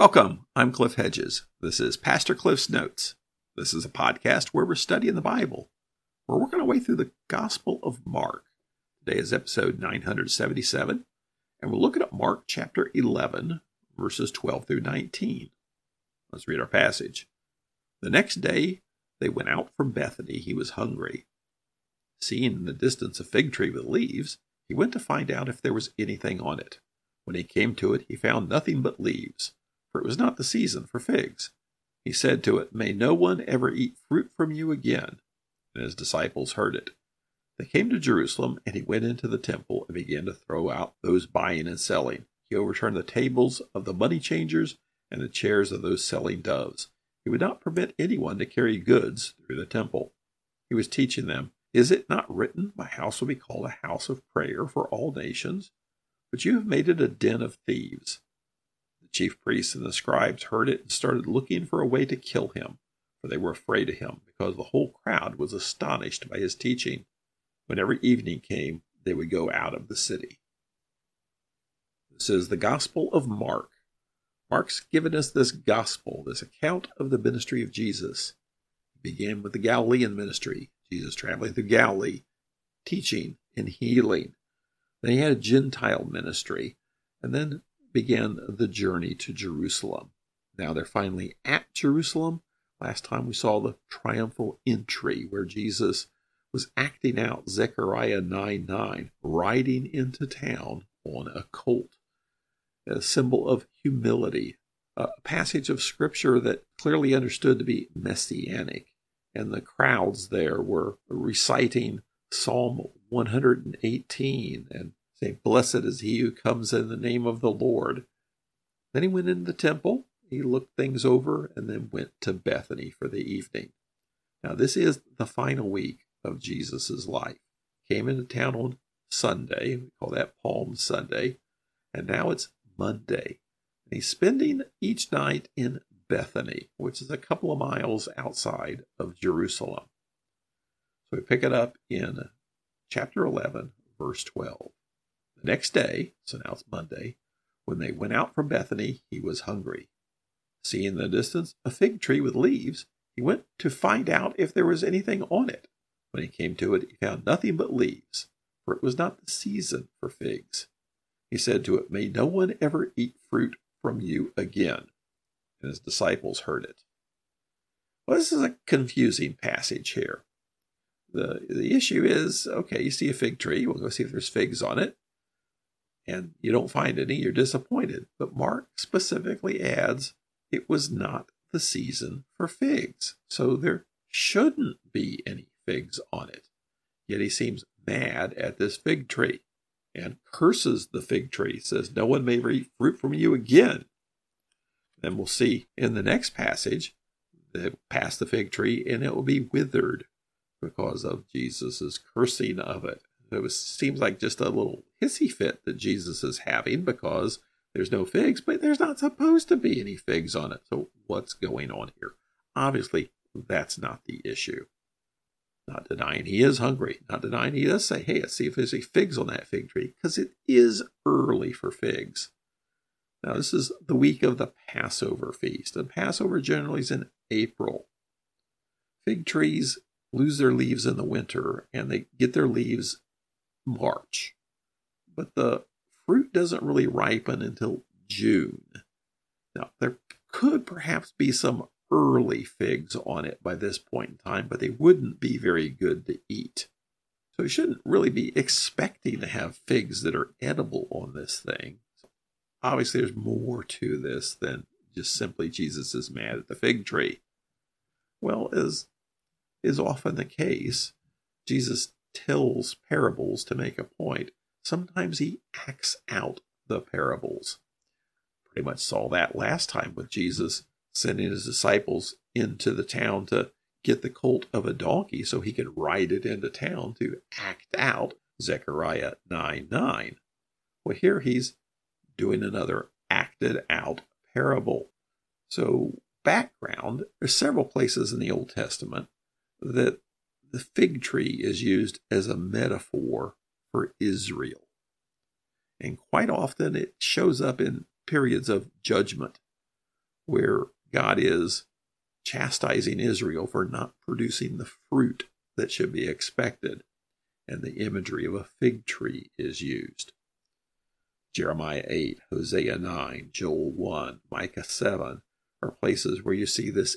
Welcome. I'm Cliff Hedges. This is Pastor Cliff's Notes. This is a podcast where we're studying the Bible. We're working our way through the Gospel of Mark. Today is episode 977, and we're looking at Mark chapter 11, verses 12 through 19. Let's read our passage. The next day they went out from Bethany. He was hungry. Seeing in the distance a fig tree with leaves, he went to find out if there was anything on it. When he came to it, he found nothing but leaves for it was not the season for figs. He said to it, May no one ever eat fruit from you again. And his disciples heard it. They came to Jerusalem, and he went into the temple and began to throw out those buying and selling. He overturned the tables of the money changers and the chairs of those selling doves. He would not permit anyone to carry goods through the temple. He was teaching them, Is it not written, My house will be called a house of prayer for all nations? But you have made it a den of thieves chief priests and the scribes heard it and started looking for a way to kill him, for they were afraid of him, because the whole crowd was astonished by his teaching. Whenever evening came, they would go out of the city. This is the Gospel of Mark. Mark's given us this gospel, this account of the ministry of Jesus. It began with the Galilean ministry, Jesus traveling through Galilee, teaching and healing. Then he had a Gentile ministry, and then began the journey to Jerusalem. Now they're finally at Jerusalem. Last time we saw the triumphal entry where Jesus was acting out Zechariah 9 9, riding into town on a colt, a symbol of humility, a passage of scripture that clearly understood to be messianic. And the crowds there were reciting Psalm 118 and Say, Blessed is he who comes in the name of the Lord. Then he went into the temple, he looked things over, and then went to Bethany for the evening. Now, this is the final week of Jesus' life. Came into town on Sunday, we call that Palm Sunday, and now it's Monday. And he's spending each night in Bethany, which is a couple of miles outside of Jerusalem. So we pick it up in chapter 11, verse 12. The next day, so now it's Monday, when they went out from Bethany, he was hungry. Seeing in the distance a fig tree with leaves, he went to find out if there was anything on it. When he came to it, he found nothing but leaves, for it was not the season for figs. He said to it, May no one ever eat fruit from you again. And his disciples heard it. Well, this is a confusing passage here. The, the issue is okay, you see a fig tree, we'll go see if there's figs on it and you don't find any, you're disappointed. But Mark specifically adds it was not the season for figs, so there shouldn't be any figs on it. Yet he seems mad at this fig tree and curses the fig tree, says, No one may eat fruit from you again. Then we'll see in the next passage, that pass the fig tree and it will be withered because of Jesus' cursing of it. It was, seems like just a little hissy fit that Jesus is having because there's no figs, but there's not supposed to be any figs on it. So what's going on here? Obviously, that's not the issue. Not denying he is hungry, not denying he does say, hey, let's see if there's any figs on that fig tree, because it is early for figs. Now, this is the week of the Passover feast, and Passover generally is in April. Fig trees lose their leaves in the winter, and they get their leaves March, but the fruit doesn't really ripen until June. Now, there could perhaps be some early figs on it by this point in time, but they wouldn't be very good to eat. So you shouldn't really be expecting to have figs that are edible on this thing. Obviously, there's more to this than just simply Jesus is mad at the fig tree. Well, as is often the case, Jesus tells parables to make a point. Sometimes he acts out the parables. Pretty much saw that last time with Jesus sending his disciples into the town to get the colt of a donkey so he could ride it into town to act out Zechariah 9 9. Well, here he's doing another acted out parable. So, background there's several places in the Old Testament that the fig tree is used as a metaphor for Israel. And quite often it shows up in periods of judgment where God is chastising Israel for not producing the fruit that should be expected, and the imagery of a fig tree is used. Jeremiah 8, Hosea 9, Joel 1, Micah 7 are places where you see this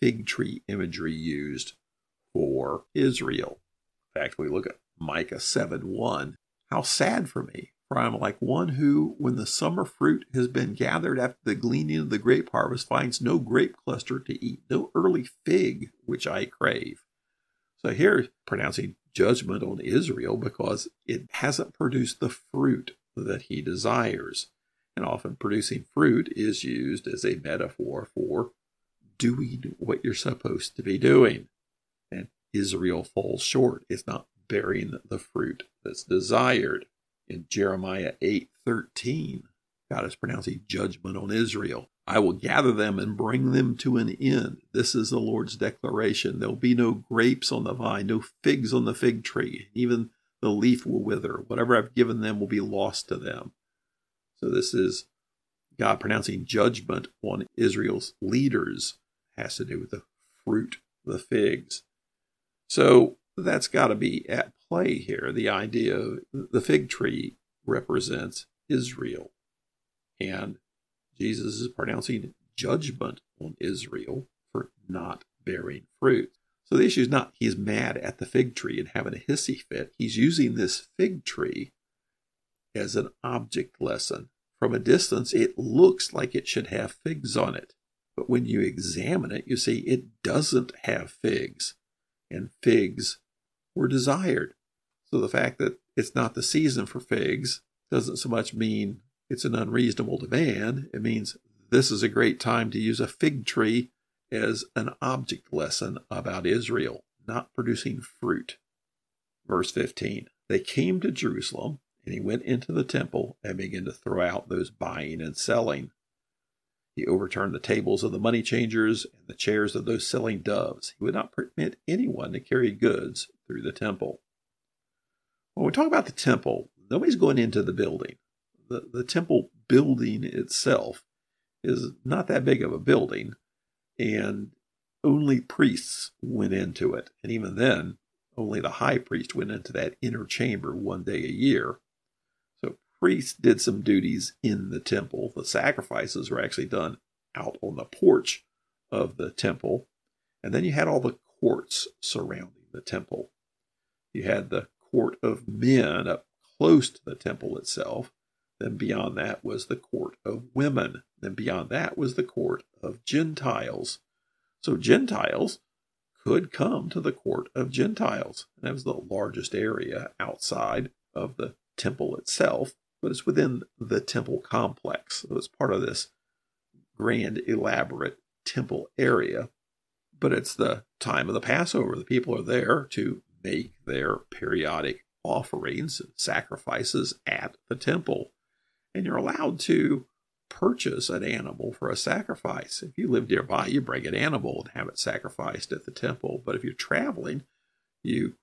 fig tree imagery used for Israel. In fact, we look at Micah 7 1. How sad for me, for I am like one who, when the summer fruit has been gathered after the gleaning of the grape harvest, finds no grape cluster to eat, no early fig which I crave. So here, pronouncing judgment on Israel because it hasn't produced the fruit that he desires. And often producing fruit is used as a metaphor for doing what you're supposed to be doing. And Israel falls short. It's not bearing the fruit that's desired. In Jeremiah 8:13, God is pronouncing judgment on Israel. I will gather them and bring them to an end. This is the Lord's declaration. There'll be no grapes on the vine, no figs on the fig tree. Even the leaf will wither. Whatever I've given them will be lost to them. So this is God pronouncing judgment on Israel's leaders. It has to do with the fruit, the figs. So that's got to be at play here. The idea of the fig tree represents Israel. And Jesus is pronouncing judgment on Israel for not bearing fruit. So the issue is not he's mad at the fig tree and having a hissy fit. He's using this fig tree as an object lesson. From a distance, it looks like it should have figs on it. But when you examine it, you see it doesn't have figs. And figs were desired. So the fact that it's not the season for figs doesn't so much mean it's an unreasonable demand. It means this is a great time to use a fig tree as an object lesson about Israel not producing fruit. Verse 15 They came to Jerusalem, and he went into the temple and began to throw out those buying and selling. He overturned the tables of the money changers and the chairs of those selling doves. He would not permit anyone to carry goods through the temple. When we talk about the temple, nobody's going into the building. The, the temple building itself is not that big of a building and only priests went into it. And even then, only the high priest went into that inner chamber one day a year. So priests did some duties in the temple. The sacrifices were actually done out on the porch of the temple. And then you had all the courts surrounding the temple. You had the court of men up close to the temple itself. Then beyond that was the court of women. Then beyond that was the court of Gentiles. So Gentiles could come to the court of Gentiles. And that was the largest area outside of the temple itself, but it's within the temple complex. So it's part of this grand, elaborate temple area. But it's the time of the Passover. The people are there to make their periodic offerings, sacrifices at the temple and you're allowed to purchase an animal for a sacrifice. If you live nearby, you bring an animal and have it sacrificed at the temple. But if you're traveling, you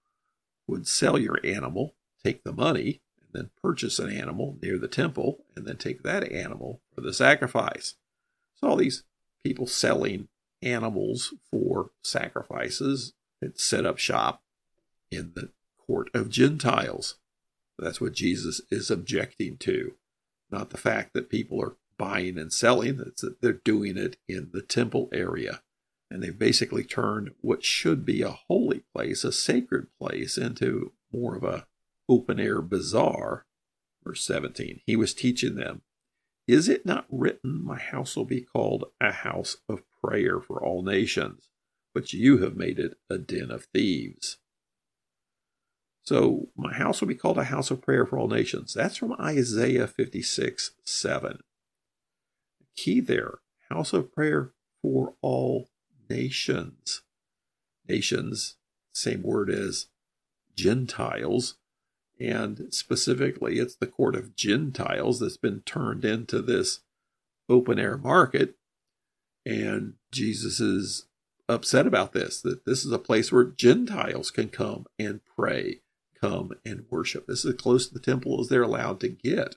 would sell your animal, take the money, and then purchase an animal near the temple, and then take that animal for the sacrifice. So all these people selling animals for sacrifices had set up shop in the court of Gentiles. That's what Jesus is objecting to not the fact that people are buying and selling, it's that they're doing it in the temple area. And they've basically turned what should be a holy place, a sacred place, into more of a open air bazaar. Verse 17, he was teaching them, Is it not written, My house will be called a house of prayer for all nations, but you have made it a den of thieves? So my house will be called a house of prayer for all nations. That's from Isaiah 56 7. Key there house of prayer for all nations. Nations, same word as Gentiles. And specifically, it's the court of Gentiles that's been turned into this open air market. And Jesus is upset about this, that this is a place where Gentiles can come and pray come and worship. This is as close to the temple as they're allowed to get,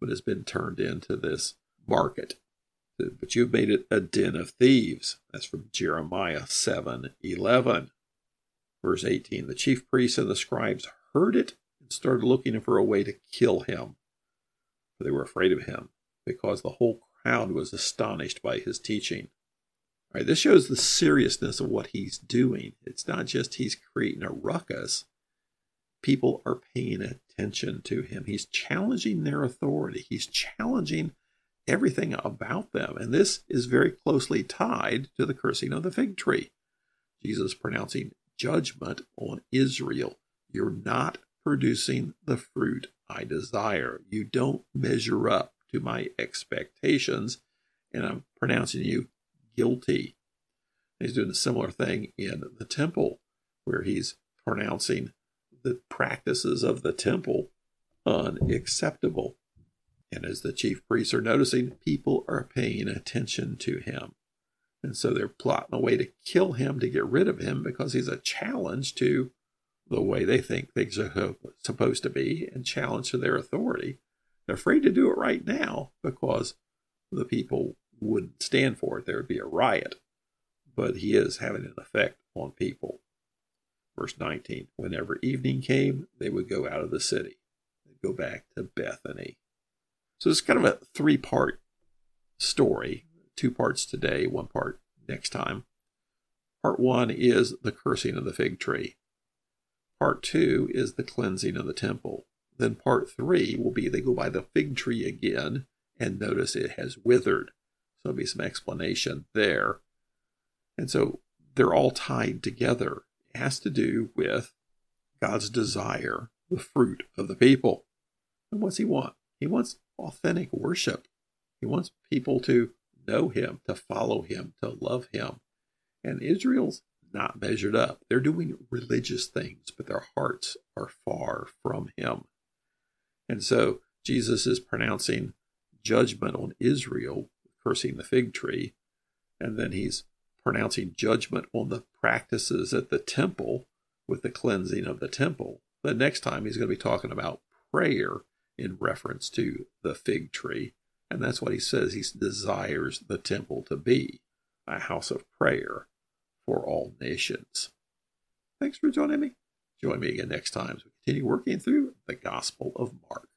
but it's been turned into this market. But you've made it a den of thieves. That's from Jeremiah 7 11. Verse 18 The chief priests and the scribes heard it and started looking for a way to kill him. For they were afraid of him, because the whole crowd was astonished by his teaching. All right, this shows the seriousness of what he's doing. It's not just he's creating a ruckus. People are paying attention to him. He's challenging their authority. He's challenging everything about them. And this is very closely tied to the cursing of the fig tree. Jesus pronouncing judgment on Israel. You're not producing the fruit I desire. You don't measure up to my expectations, and I'm pronouncing you guilty. He's doing a similar thing in the temple, where he's pronouncing the practices of the temple unacceptable. And as the chief priests are noticing, people are paying attention to him. And so they're plotting a way to kill him, to get rid of him, because he's a challenge to the way they think things are supposed to be and challenge to their authority. They're afraid to do it right now because the people wouldn't stand for it. There would be a riot. But he is having an effect on people. Verse 19 Whenever evening came, they would go out of the city. They'd go back to Bethany. So it's kind of a three part story, two parts today, one part next time. Part one is the cursing of the fig tree. Part two is the cleansing of the temple. Then part three will be they go by the fig tree again and notice it has withered. So there'll be some explanation there. And so they're all tied together. Has to do with God's desire, the fruit of the people. And what's he want? He wants authentic worship. He wants people to know him, to follow him, to love him. And Israel's not measured up. They're doing religious things, but their hearts are far from him. And so Jesus is pronouncing judgment on Israel, cursing the fig tree, and then he's pronouncing judgment on the practices at the temple with the cleansing of the temple. The next time he's going to be talking about prayer in reference to the fig tree. And that's what he says he desires the temple to be a house of prayer for all nations. Thanks for joining me. Join me again next time as we continue working through the Gospel of Mark.